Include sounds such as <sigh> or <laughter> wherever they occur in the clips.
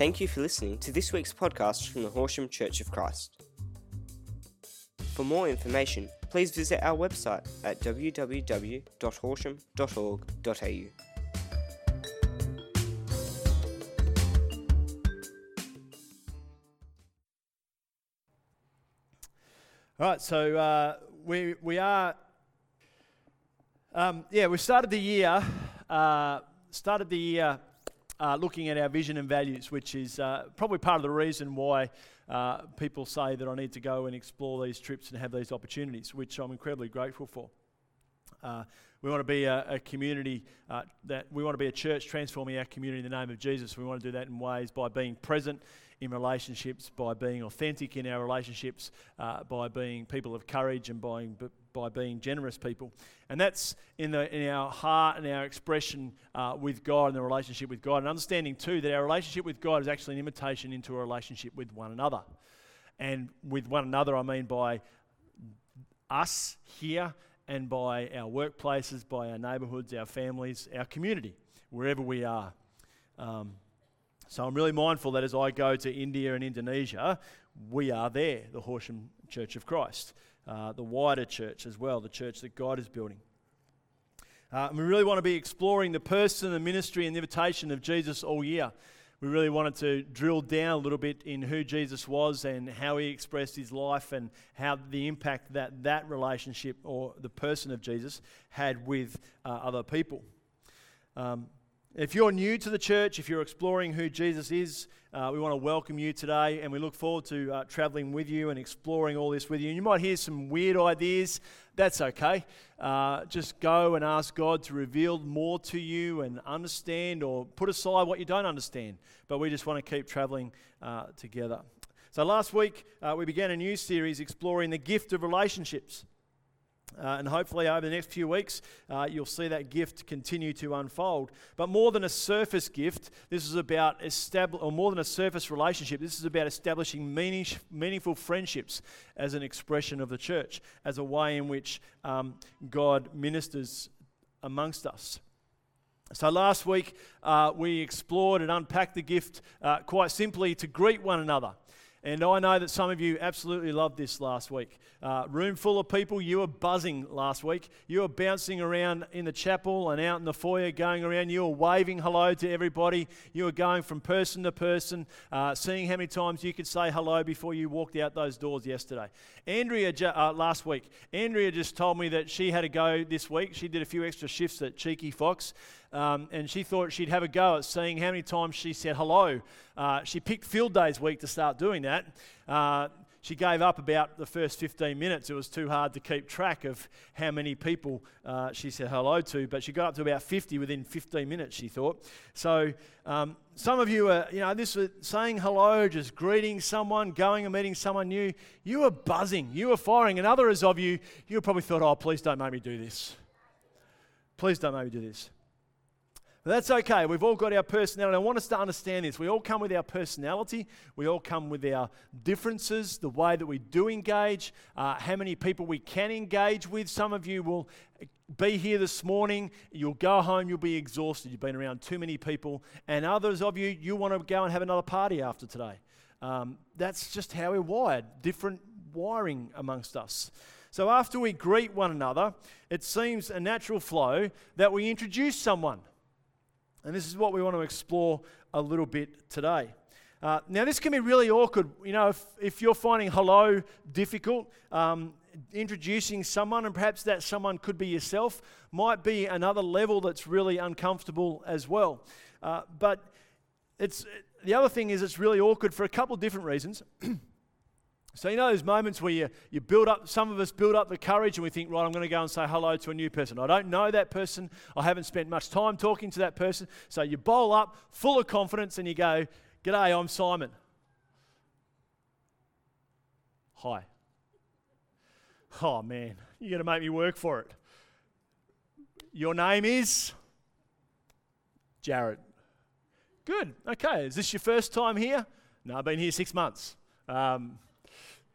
Thank you for listening to this week's podcast from the Horsham Church of Christ. For more information, please visit our website at www.horsham.org.au. All right, so uh, we, we are, um, yeah, we started the year, uh, started the year uh, looking at our vision and values, which is uh, probably part of the reason why uh, people say that I need to go and explore these trips and have these opportunities, which I'm incredibly grateful for. Uh, we want to be a, a community uh, that we want to be a church transforming our community in the name of Jesus. We want to do that in ways by being present in relationships, by being authentic in our relationships, uh, by being people of courage, and by, by being generous people. And that's in, the, in our heart and our expression uh, with God and the relationship with God. And understanding, too, that our relationship with God is actually an invitation into a relationship with one another. And with one another, I mean by us here and by our workplaces, by our neighbourhoods, our families, our community, wherever we are. Um, so I'm really mindful that as I go to India and Indonesia, we are there, the Horsham Church of Christ, uh, the wider church as well, the church that God is building. Uh, we really want to be exploring the person, the ministry, and the invitation of Jesus all year. We really wanted to drill down a little bit in who Jesus was and how he expressed his life and how the impact that that relationship or the person of Jesus had with uh, other people. Um, if you're new to the church, if you're exploring who Jesus is, uh, we want to welcome you today and we look forward to uh, traveling with you and exploring all this with you. And you might hear some weird ideas. That's okay. Uh, just go and ask God to reveal more to you and understand or put aside what you don't understand. But we just want to keep traveling uh, together. So last week, uh, we began a new series exploring the gift of relationships. Uh, and hopefully, over the next few weeks, uh, you'll see that gift continue to unfold. But more than a surface gift, this is about establish, or more than a surface relationship. This is about establishing meaning, meaningful friendships as an expression of the church, as a way in which um, God ministers amongst us. So last week, uh, we explored and unpacked the gift uh, quite simply to greet one another. And I know that some of you absolutely loved this last week. Uh, room full of people, you were buzzing last week. You were bouncing around in the chapel and out in the foyer, going around. You were waving hello to everybody. You were going from person to person, uh, seeing how many times you could say hello before you walked out those doors yesterday. Andrea, uh, last week, Andrea just told me that she had to go this week. She did a few extra shifts at Cheeky Fox. Um, and she thought she'd have a go at seeing how many times she said hello. Uh, she picked field days week to start doing that. Uh, she gave up about the first 15 minutes. It was too hard to keep track of how many people uh, she said hello to, but she got up to about 50 within 15 minutes, she thought. So, um, some of you are, you know, this was saying hello, just greeting someone, going and meeting someone new. You were buzzing, you were firing, and others of you, you probably thought, oh, please don't make me do this. Please don't make me do this. That's okay. We've all got our personality. I want us to understand this. We all come with our personality. We all come with our differences, the way that we do engage, uh, how many people we can engage with. Some of you will be here this morning. You'll go home. You'll be exhausted. You've been around too many people. And others of you, you want to go and have another party after today. Um, that's just how we're wired. Different wiring amongst us. So after we greet one another, it seems a natural flow that we introduce someone. And this is what we want to explore a little bit today. Uh, now, this can be really awkward. You know, if, if you're finding hello difficult, um, introducing someone, and perhaps that someone could be yourself, might be another level that's really uncomfortable as well. Uh, but it's, the other thing is, it's really awkward for a couple of different reasons. <clears throat> So, you know, those moments where you, you build up, some of us build up the courage and we think, right, I'm going to go and say hello to a new person. I don't know that person. I haven't spent much time talking to that person. So you bowl up full of confidence and you go, G'day, I'm Simon. Hi. Oh, man, you're going to make me work for it. Your name is? Jared. Good. Okay. Is this your first time here? No, I've been here six months. Um,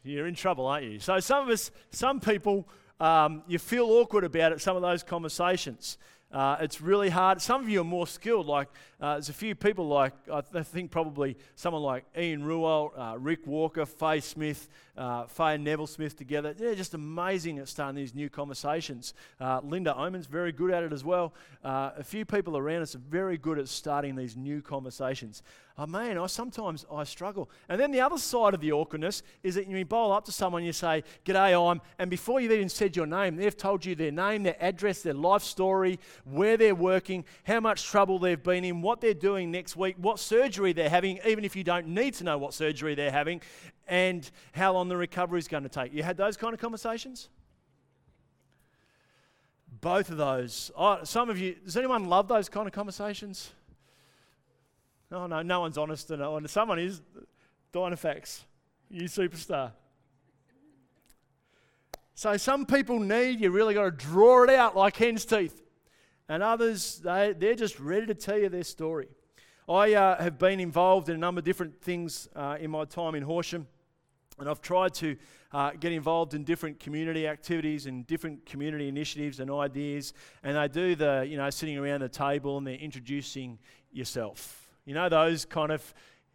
you're in trouble, aren't you? So, some of us, some people, um, you feel awkward about it, some of those conversations. Uh, it's really hard. Some of you are more skilled. Like uh, there's a few people like I, th- I think probably someone like Ian Ruel, uh, Rick Walker, Faye Smith, uh, Faye and Neville Smith together. They're just amazing at starting these new conversations. Uh, Linda Oman's very good at it as well. Uh, a few people around us are very good at starting these new conversations. Oh man, I sometimes I struggle. And then the other side of the awkwardness is that you bowl up to someone, you say, "G'day, I'm," and before you've even said your name, they've told you their name, their address, their life story, where they're working, how much trouble they've been in, what they're doing next week, what surgery they're having, even if you don't need to know what surgery they're having, and how long the recovery is going to take. You had those kind of conversations? Both of those. Oh, some of you, does anyone love those kind of conversations? Oh no, no one's honest enough. Someone is. Dynafax, you superstar. So some people need, you really got to draw it out like hen's teeth. And others, they, they're just ready to tell you their story. I uh, have been involved in a number of different things uh, in my time in Horsham. And I've tried to uh, get involved in different community activities and different community initiatives and ideas. And they do the, you know, sitting around the table and they're introducing yourself. You know, those kind of,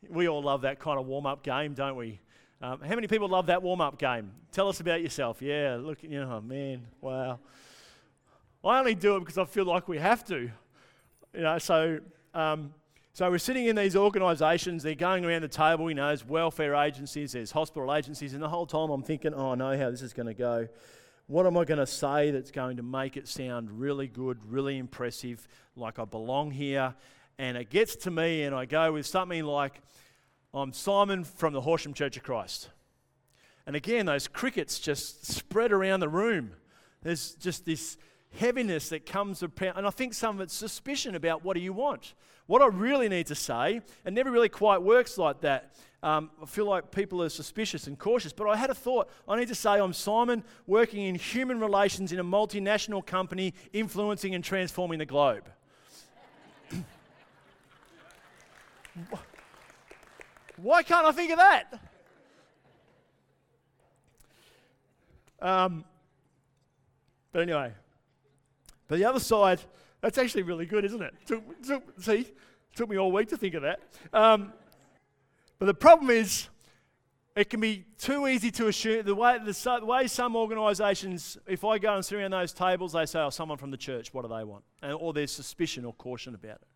we all love that kind of warm up game, don't we? Um, how many people love that warm up game? Tell us about yourself. Yeah, look, you know, oh man, wow. I only do it because I feel like we have to. You know, so, um, so we're sitting in these organisations, they're going around the table, you know, there's welfare agencies, there's hospital agencies, and the whole time I'm thinking, oh, I know how this is going to go. What am I going to say that's going to make it sound really good, really impressive, like I belong here? and it gets to me, and I go with something like, I'm Simon from the Horsham Church of Christ. And again, those crickets just spread around the room. There's just this heaviness that comes about, and I think some of it's suspicion about what do you want. What I really need to say, it never really quite works like that. Um, I feel like people are suspicious and cautious, but I had a thought. I need to say I'm Simon, working in human relations in a multinational company, influencing and transforming the globe. <coughs> Why can't I think of that? Um, but anyway, but the other side, that's actually really good, isn't it? Took, took, see, took me all week to think of that. Um, but the problem is, it can be too easy to assume the way, the, the, way some organisations, if I go and sit around those tables, they say, "Oh, someone from the church. What do they want?" And, or there's suspicion or caution about it.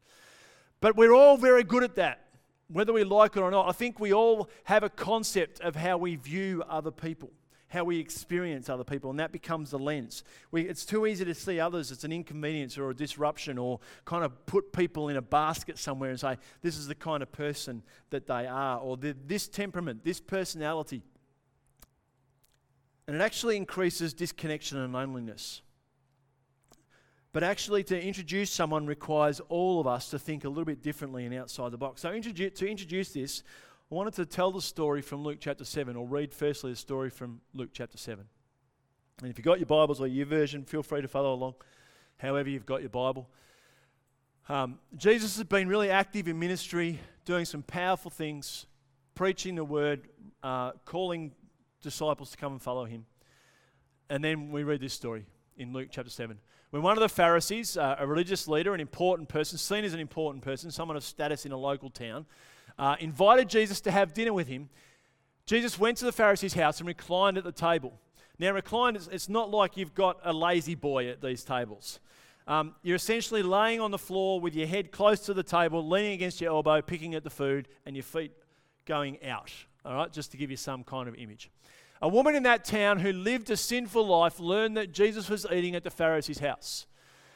But we're all very good at that, whether we like it or not. I think we all have a concept of how we view other people, how we experience other people, and that becomes the lens. We, it's too easy to see others as an inconvenience or a disruption or kind of put people in a basket somewhere and say, this is the kind of person that they are, or this temperament, this personality. And it actually increases disconnection and loneliness. But actually, to introduce someone requires all of us to think a little bit differently and outside the box. So, introdu- to introduce this, I wanted to tell the story from Luke chapter 7, or read firstly the story from Luke chapter 7. And if you've got your Bibles or your version, feel free to follow along, however, you've got your Bible. Um, Jesus has been really active in ministry, doing some powerful things, preaching the word, uh, calling disciples to come and follow him. And then we read this story in Luke chapter 7 when one of the Pharisees, uh, a religious leader, an important person, seen as an important person, someone of status in a local town, uh, invited Jesus to have dinner with him, Jesus went to the Pharisee's house and reclined at the table. Now, reclined, it's not like you've got a lazy boy at these tables. Um, you're essentially laying on the floor with your head close to the table, leaning against your elbow, picking at the food, and your feet going out. All right, just to give you some kind of image. A woman in that town who lived a sinful life learned that Jesus was eating at the Pharisee's house.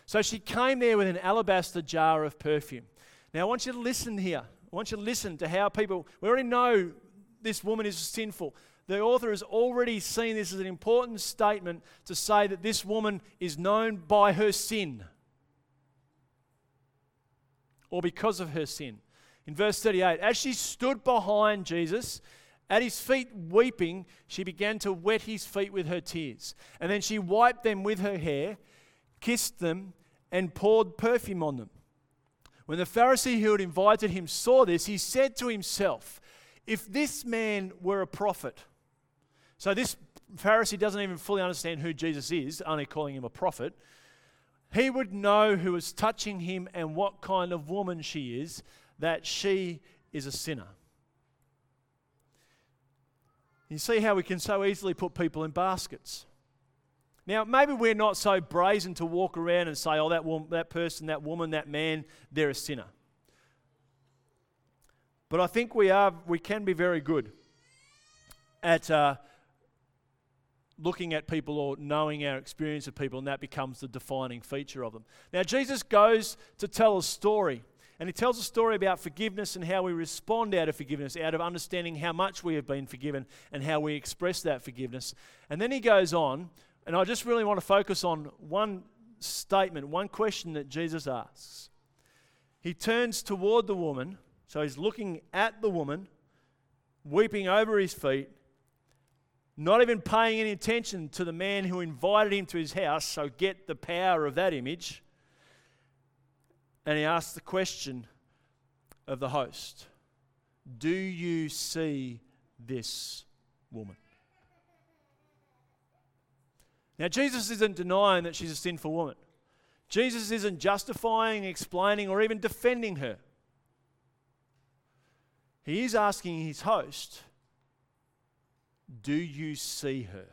So she came there with an alabaster jar of perfume. Now, I want you to listen here. I want you to listen to how people, we already know this woman is sinful. The author has already seen this as an important statement to say that this woman is known by her sin or because of her sin. In verse 38, as she stood behind Jesus, at his feet, weeping, she began to wet his feet with her tears. And then she wiped them with her hair, kissed them, and poured perfume on them. When the Pharisee who had invited him saw this, he said to himself, If this man were a prophet. So this Pharisee doesn't even fully understand who Jesus is, only calling him a prophet. he would know who is touching him and what kind of woman she is, that she is a sinner. You see how we can so easily put people in baskets. Now, maybe we're not so brazen to walk around and say, oh, that, woman, that person, that woman, that man, they're a sinner. But I think we, are, we can be very good at uh, looking at people or knowing our experience of people, and that becomes the defining feature of them. Now, Jesus goes to tell a story, and he tells a story about forgiveness and how we respond out of forgiveness, out of understanding how much we have been forgiven and how we express that forgiveness. And then he goes on, and I just really want to focus on one statement, one question that Jesus asks. He turns toward the woman, so he's looking at the woman, weeping over his feet, not even paying any attention to the man who invited him to his house, so get the power of that image. And he asks the question of the host Do you see this woman? Now, Jesus isn't denying that she's a sinful woman. Jesus isn't justifying, explaining, or even defending her. He is asking his host do you see her?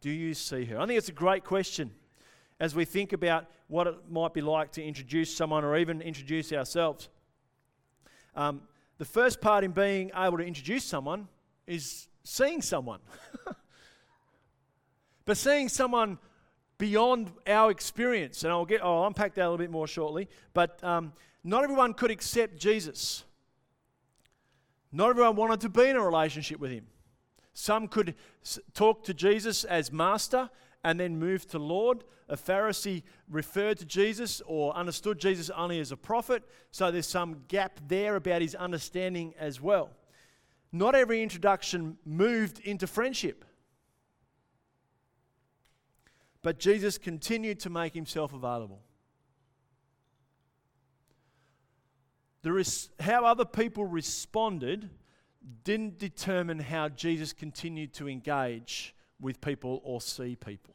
Do you see her? I think it's a great question as we think about what it might be like to introduce someone or even introduce ourselves. Um, the first part in being able to introduce someone is seeing someone. <laughs> but seeing someone beyond our experience, and I'll get I'll unpack that a little bit more shortly. But um, not everyone could accept Jesus. Not everyone wanted to be in a relationship with him. Some could talk to Jesus as master and then move to Lord. A Pharisee referred to Jesus or understood Jesus only as a prophet, so there's some gap there about his understanding as well. Not every introduction moved into friendship. But Jesus continued to make himself available. The how other people responded didn't determine how Jesus continued to engage with people or see people.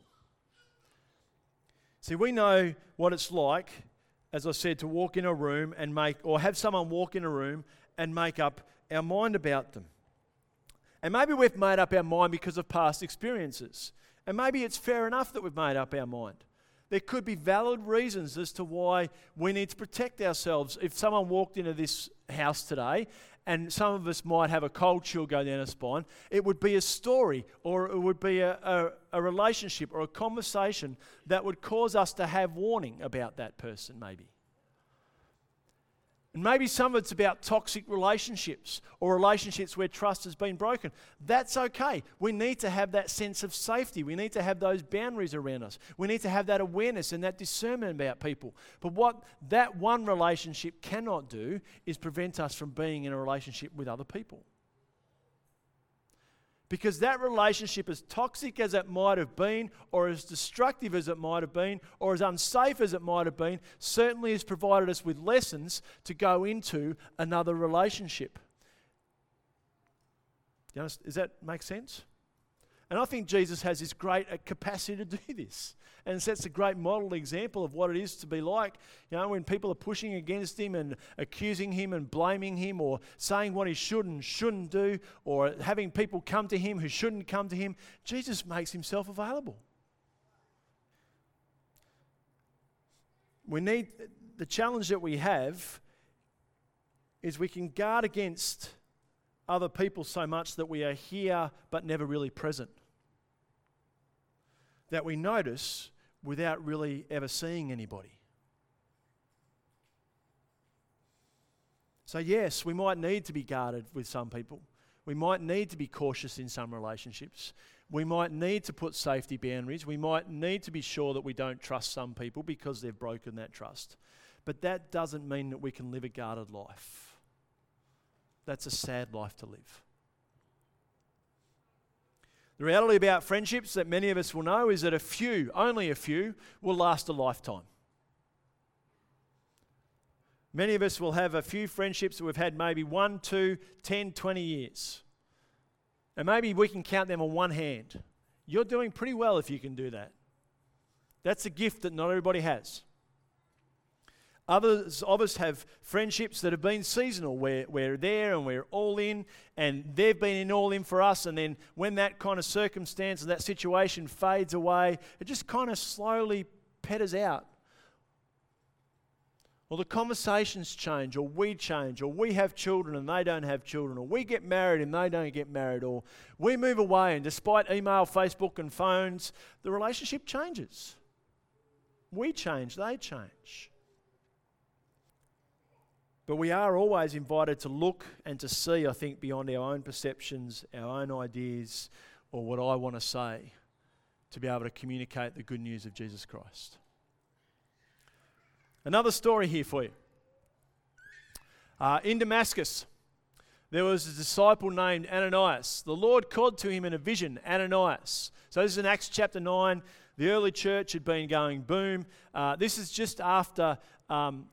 See, we know what it's like, as I said, to walk in a room and make, or have someone walk in a room and make up our mind about them. And maybe we've made up our mind because of past experiences. And maybe it's fair enough that we've made up our mind. There could be valid reasons as to why we need to protect ourselves. If someone walked into this house today and some of us might have a cold chill go down our spine, it would be a story or it would be a, a, a, relationship or a conversation that would cause us to have warning about that person, maybe. And maybe some of it's about toxic relationships or relationships where trust has been broken. That's okay. We need to have that sense of safety. We need to have those boundaries around us. We need to have that awareness and that discernment about people. But what that one relationship cannot do is prevent us from being in a relationship with other people. Because that relationship, as toxic as it might have been, or as destructive as it might have been, or as unsafe as it might have been, certainly has provided us with lessons to go into another relationship. Does that make sense? And I think Jesus has this great uh, capacity to <laughs> do this and sets a great model example of what it is to be like. You know, when people are pushing against him and accusing him and blaming him or saying what he should and shouldn't do or having people come to him who shouldn't come to him, Jesus makes himself available. We need the challenge that we have is we can guard against other people so much that we are here but never really present. That we notice without really ever seeing anybody. So, yes, we might need to be guarded with some people. We might need to be cautious in some relationships. We might need to put safety boundaries. We might need to be sure that we don't trust some people because they've broken that trust. But that doesn't mean that we can live a guarded life. That's a sad life to live. The reality about friendships that many of us will know is that a few, only a few, will last a lifetime. Many of us will have a few friendships that we've had maybe one, two, ten, twenty years. And maybe we can count them on one hand You're doing pretty well if you can do that. That's a gift that not everybody has. Others of us have friendships that have been seasonal. We're, we're there and we're all in, and they've been in all in for us. And then when that kind of circumstance and that situation fades away, it just kind of slowly petters out. Or the conversations change, or we change, or we have children and they don't have children, or we get married and they don't get married, or we move away, and despite email, Facebook, and phones, the relationship changes. We change, they change. But we are always invited to look and to see, I think, beyond our own perceptions, our own ideas, or what I want to say, to be able to communicate the good news of Jesus Christ. Another story here for you. Uh, in Damascus, there was a disciple named Ananias. The Lord called to him in a vision, Ananias. So this is in Acts chapter 9. The early church had been going boom. Uh, this is just after um,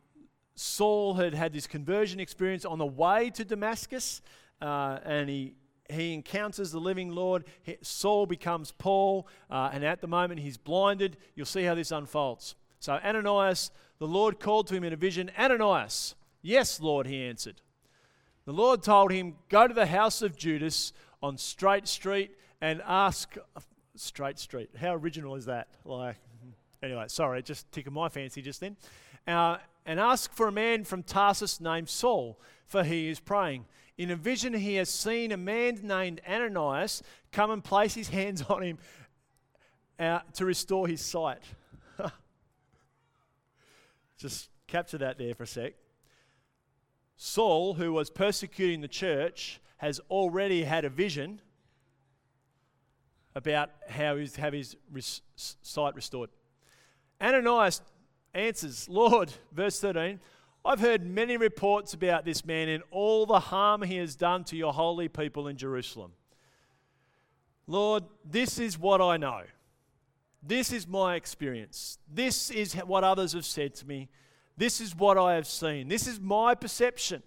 Saul had had this conversion experience on the way to Damascus, uh, and he he encounters the living Lord. He, Saul becomes Paul, uh, and at the moment he's blinded. You'll see how this unfolds. So, Ananias, the Lord called to him in a vision, Ananias. Yes, Lord, he answered. The Lord told him, Go to the house of Judas on Straight Street and ask. Straight Street. How original is that? Like, <laughs> anyway, sorry, just tickled my fancy just then. Uh, and ask for a man from Tarsus named Saul, for he is praying. In a vision, he has seen a man named Ananias come and place his hands on him uh, to restore his sight. <laughs> Just capture that there for a sec. Saul, who was persecuting the church, has already had a vision about how he's have his res- sight restored. Ananias answers, Lord, verse 13, I've heard many reports about this man and all the harm he has done to your holy people in Jerusalem. Lord, this is what I know. This is my experience. This is what others have said to me. This is what I have seen. This is my perception.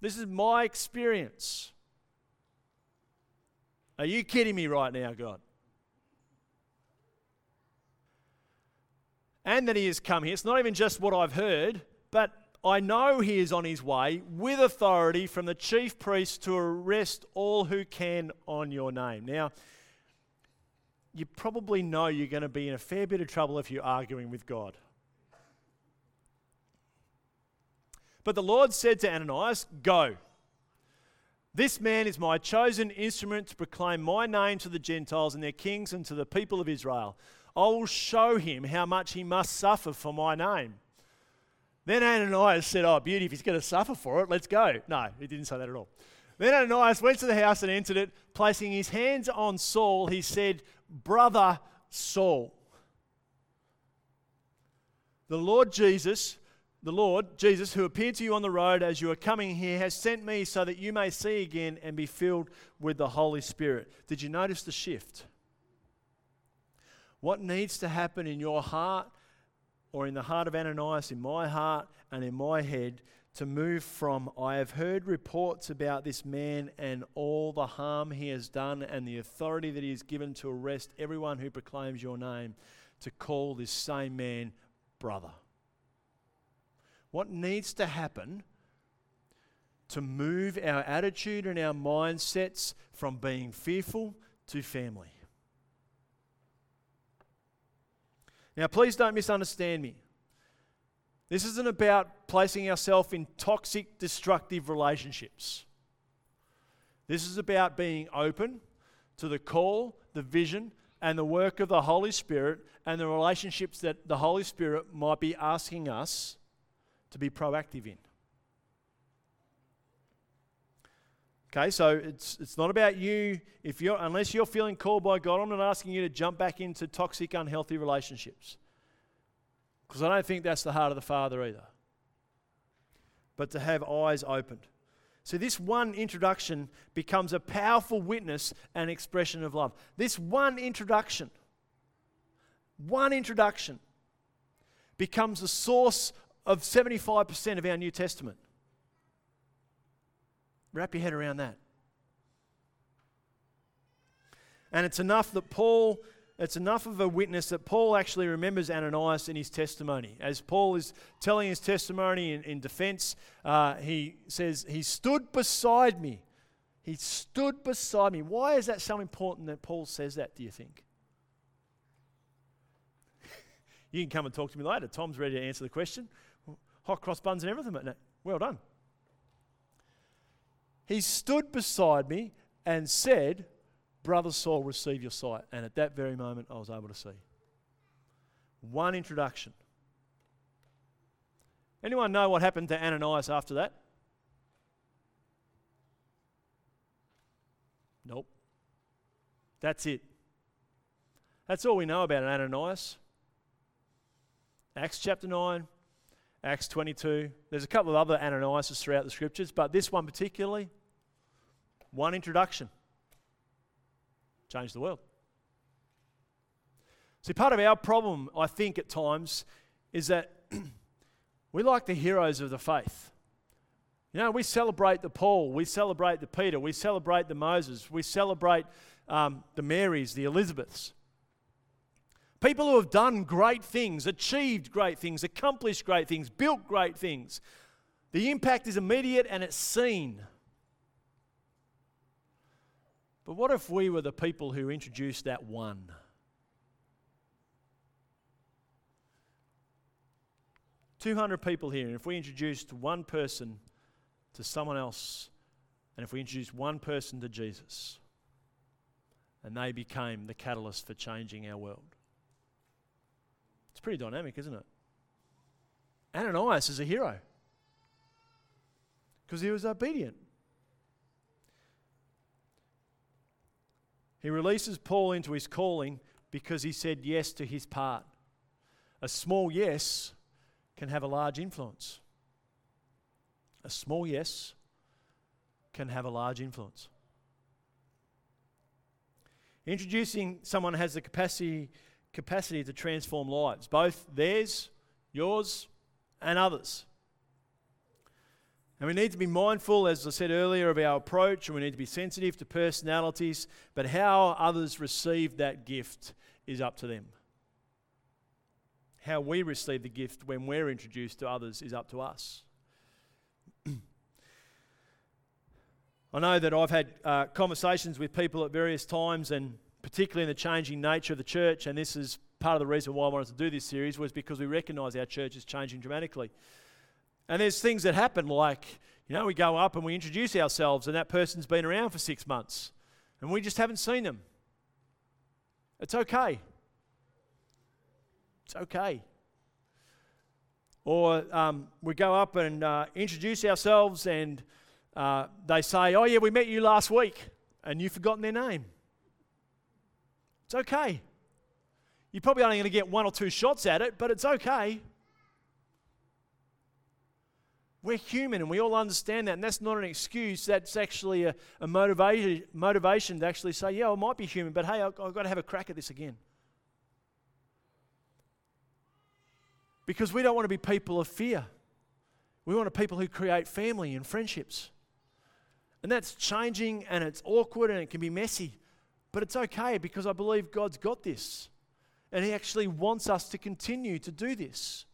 This is my experience. Are you kidding me right now, God? And that he has come here. It's not even just what I've heard, but I know he is on his way with authority from the chief priest to arrest all who can on your name. Now, you probably know you're going to be in a fair bit of trouble if you're arguing with God. But the Lord said to Ananias, Go. This man is my chosen instrument to proclaim my name to the Gentiles and their kings and to the people of Israel. I will show him how much he must suffer for my name. Then Ananias said, Oh, beauty, if he's going to suffer for it, let's go. No, he didn't say that at all. Then Ananias went to the house and entered it. Placing his hands on Saul, he said, Brother Saul. The Lord Jesus, the Lord Jesus, who appeared to you on the road as you were coming here, has sent me so that you may see again and be filled with the Holy Spirit. Did you notice the shift? What needs to happen in your heart or in the heart of Ananias, in my heart and in my head, to move from I have heard reports about this man and all the harm he has done and the authority that he has given to arrest everyone who proclaims your name, to call this same man brother. What needs to happen to move our attitude and our mindsets from being fearful to family? Now, please don't misunderstand me. This isn't about placing ourselves in toxic, destructive relationships. This is about being open to the call, the vision, and the work of the Holy Spirit and the relationships that the Holy Spirit might be asking us to be proactive in. Okay, so it's, it's not about you. If you're, unless you're feeling called by God, I'm not asking you to jump back into toxic, unhealthy relationships. Because I don't think that's the heart of the Father either. But to have eyes opened. So, this one introduction becomes a powerful witness and expression of love. This one introduction, one introduction, becomes the source of 75% of our New Testament. Wrap your head around that. And it's enough that Paul, it's enough of a witness that Paul actually remembers Ananias in his testimony. As Paul is telling his testimony in, in defense, uh, he says, He stood beside me. He stood beside me. Why is that so important that Paul says that, do you think? you can come and talk to me later. Tom's ready to answer the question. Hot cross buns and everything, mate. Well done. He stood beside me and said, Brother Saul, receive your sight. And at that very moment, I was able to see. One introduction. Anyone know what happened to Ananias after that? Nope. That's it. That's all we know about Ananias. Acts chapter 9, Acts 22. There's a couple of other Ananias throughout the scriptures, but this one particularly, one introduction. Changed the world. See, part of our problem, I think, at times, is that <clears throat> we like the heroes of the faith. You know, we celebrate the Paul, we celebrate the Peter, we celebrate the Moses, we celebrate um, the Marys, the Elizabeths. People who have done great things, achieved great things, accomplished great things, built great things. The impact is immediate and it's seen. But what if we were the people who introduced that one? Two hundred people here, and if we introduced one person to someone else, and if we introduced one person to Jesus, and they became the catalyst for changing our world. It's pretty dynamic, isn't it? Ananias is a hero because he was obedient. He releases Paul into his calling because he said yes to his part. A small yes can have a large influence. A small yes can have a large influence. Introducing someone has the capacity capacity to transform lives, both theirs, yours, and others. And we need to be mindful, as I said earlier, of our approach, and we need to be sensitive to personalities, but how others receive that gift is up to them. How we receive the gift when we're introduced to others is up to us. <clears throat> I know that I've had uh, conversations with people at various times, and particularly in the changing nature of the church, and this is part of the reason why I wanted to do this series, was because we recognise our church is changing dramatically. And there's things that happen like, you know, we go up and we introduce ourselves, and that person's been around for six months, and we just haven't seen them. It's okay. It's okay. Or um, we go up and uh, introduce ourselves, and uh, they say, Oh, yeah, we met you last week, and you've forgotten their name. It's okay. You're probably only going to get one or two shots at it, but it's okay. We're human and we all understand that, and that's not an excuse. That's actually a, a motivation, motivation to actually say, Yeah, I might be human, but hey, I've, I've got to have a crack at this again. Because we don't want to be people of fear. We want to people who create family and friendships. And that's changing and it's awkward and it can be messy. But it's okay because I believe God's got this. And He actually wants us to continue to do this.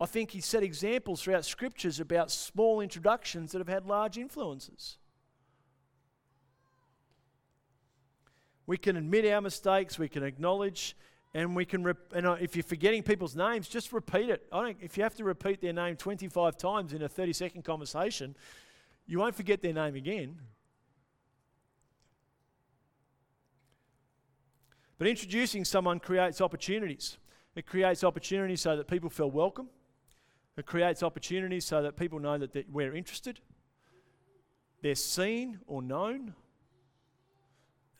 I think He set examples throughout scriptures about small introductions that have had large influences. We can admit our mistakes, we can acknowledge, and we can. Rep- and uh, if you're forgetting people's names, just repeat it. I don't. If you have to repeat their name 25 times in a 30 second conversation, you won't forget their name again. But introducing someone creates opportunities. It creates opportunities so that people feel welcome. It creates opportunities so that people know that we're interested. They're seen or known.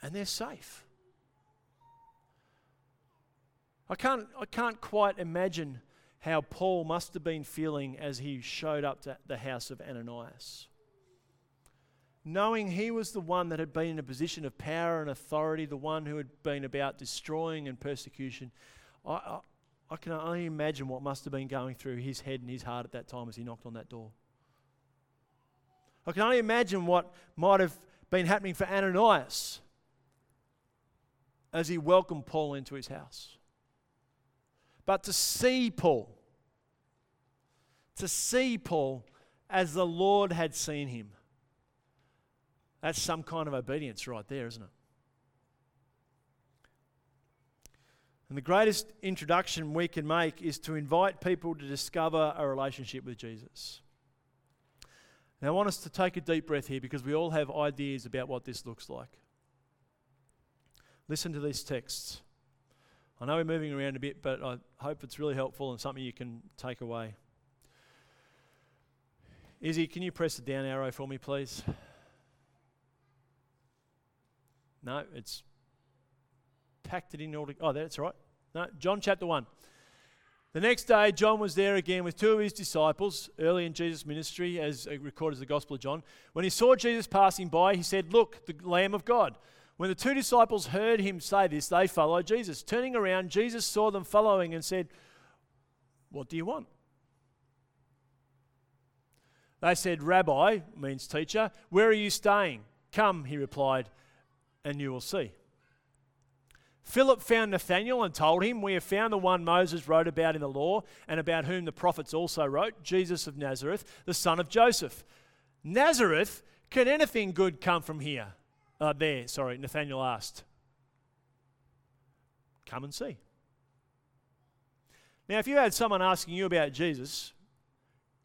And they're safe. I can't, I can't quite imagine how Paul must have been feeling as he showed up to the house of Ananias knowing he was the one that had been in a position of power and authority, the one who had been about destroying and persecution, I, I, I, can only imagine what must have been going through his head and his heart at that time as he knocked on that door. I can only imagine what might have been happening for Ananias as he welcomed Paul into his house. But to see Paul, to see Paul as the Lord had seen him, that's some kind of obedience right there, isn't it? And the greatest introduction we can make is to invite people to discover a relationship with Jesus. Now, I want us to take a deep breath here because we all have ideas about what this looks like. Listen to these texts. I know we're moving around a bit, but I hope it's really helpful and something you can take away. Izzy, can you press the down arrow for me, please? No, it's packed it in order. Oh, that's right. No, John chapter 1. The next day, John was there again with two of his disciples, early in Jesus' ministry, as recorded in the Gospel of John. When he saw Jesus passing by, he said, Look, the Lamb of God. When the two disciples heard him say this, they followed Jesus. Turning around, Jesus saw them following and said, What do you want? They said, Rabbi, means teacher, where are you staying? Come, he replied, and you will see. Philip found Nathanael and told him, We have found the one Moses wrote about in the law and about whom the prophets also wrote, Jesus of Nazareth, the son of Joseph. Nazareth? Can anything good come from here? Uh, there, sorry, Nathanael asked. Come and see. Now, if you had someone asking you about Jesus,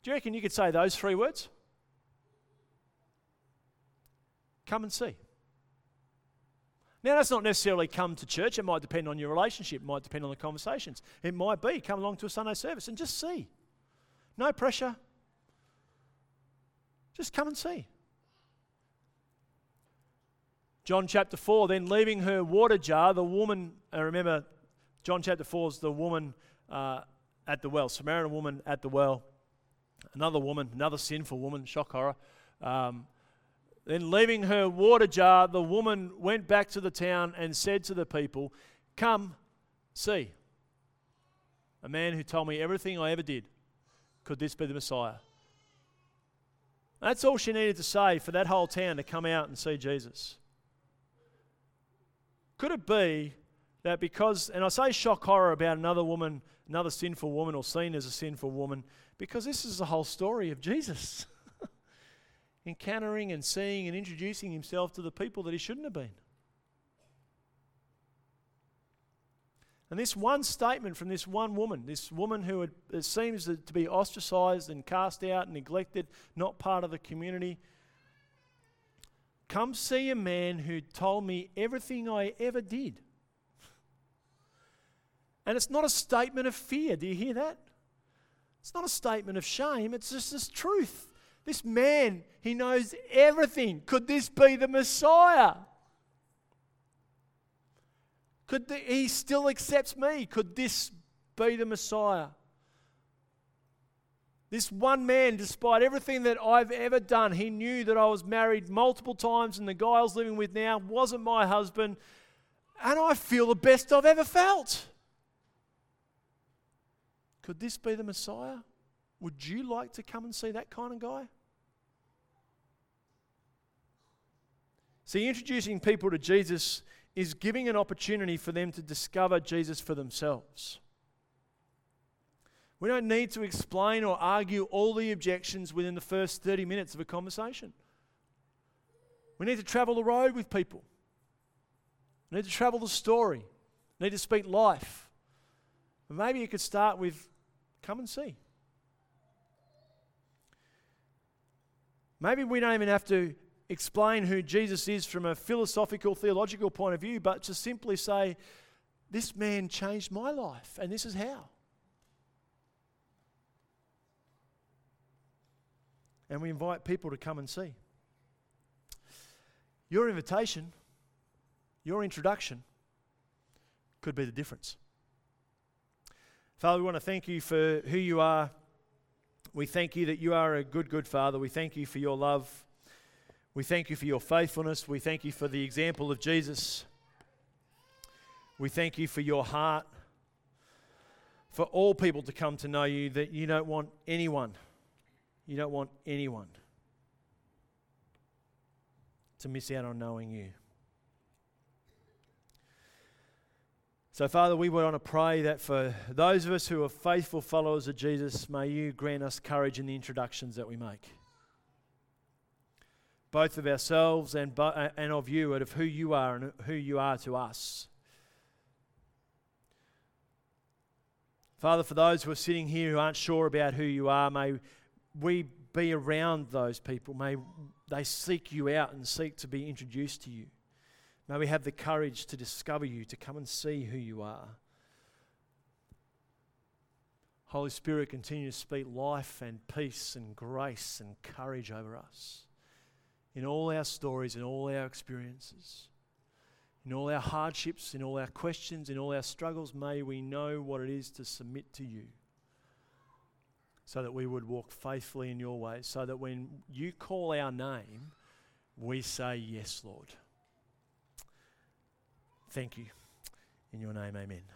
do you reckon you could say those three words? Come and see. Now, that's not necessarily come to church. It might depend on your relationship, it might depend on the conversations. It might be come along to a Sunday service and just see. No pressure. Just come and see. John chapter 4, then leaving her water jar, the woman, I uh, remember John chapter 4 is the woman uh, at the well, Samaritan woman at the well. Another woman, another sinful woman, shock horror. Um, then, leaving her water jar, the woman went back to the town and said to the people, Come, see. A man who told me everything I ever did. Could this be the Messiah? That's all she needed to say for that whole town to come out and see Jesus. Could it be that because, and I say shock horror about another woman, another sinful woman, or seen as a sinful woman, because this is the whole story of Jesus. <laughs> encountering and seeing and introducing himself to the people that he shouldn't have been. And this one statement from this one woman, this woman who had, it seems to be ostracized and cast out and neglected, not part of the community, come see a man who told me everything I ever did. And it's not a statement of fear. Do you hear that? It's not a statement of shame, it's just this truth. This man, he knows everything. Could this be the Messiah? Could the, he still accepts me? Could this be the Messiah? This one man, despite everything that I've ever done, he knew that I was married multiple times and the guy I was living with now wasn't my husband. And I feel the best I've ever felt. Could this be the Messiah? Would you like to come and see that kind of guy? See, introducing people to Jesus is giving an opportunity for them to discover Jesus for themselves. We don't need to explain or argue all the objections within the first 30 minutes of a conversation. We need to travel the road with people. We need to travel the story. We need to speak life. Maybe you could start with come and see. Maybe we don't even have to explain who Jesus is from a philosophical, theological point of view, but to simply say, this man changed my life, and this is how. And we invite people to come and see. Your invitation, your introduction, could be the difference. Father, we want to thank you for who you are. We thank you that you are a good, good Father. We thank you for your love. We thank you for your faithfulness. We thank you for the example of Jesus. We thank you for your heart, for all people to come to know you, that you don't want anyone, you don't want anyone to miss out on knowing you. So, Father, we want to pray that for those of us who are faithful followers of Jesus, may you grant us courage in the introductions that we make. Both of ourselves and, bo- uh, and of you, and of who you are and who you are to us. Father, for those who are sitting here who aren't sure about who you are, may we be around those people. May they seek you out and seek to be introduced to you. May we have the courage to discover you, to come and see who you are. Holy Spirit, continue to speak life and peace and grace and courage over us in all our stories, in all our experiences, in all our hardships, in all our questions, in all our struggles. May we know what it is to submit to you so that we would walk faithfully in your ways, so that when you call our name, we say, Yes, Lord. Thank you. In your name, amen.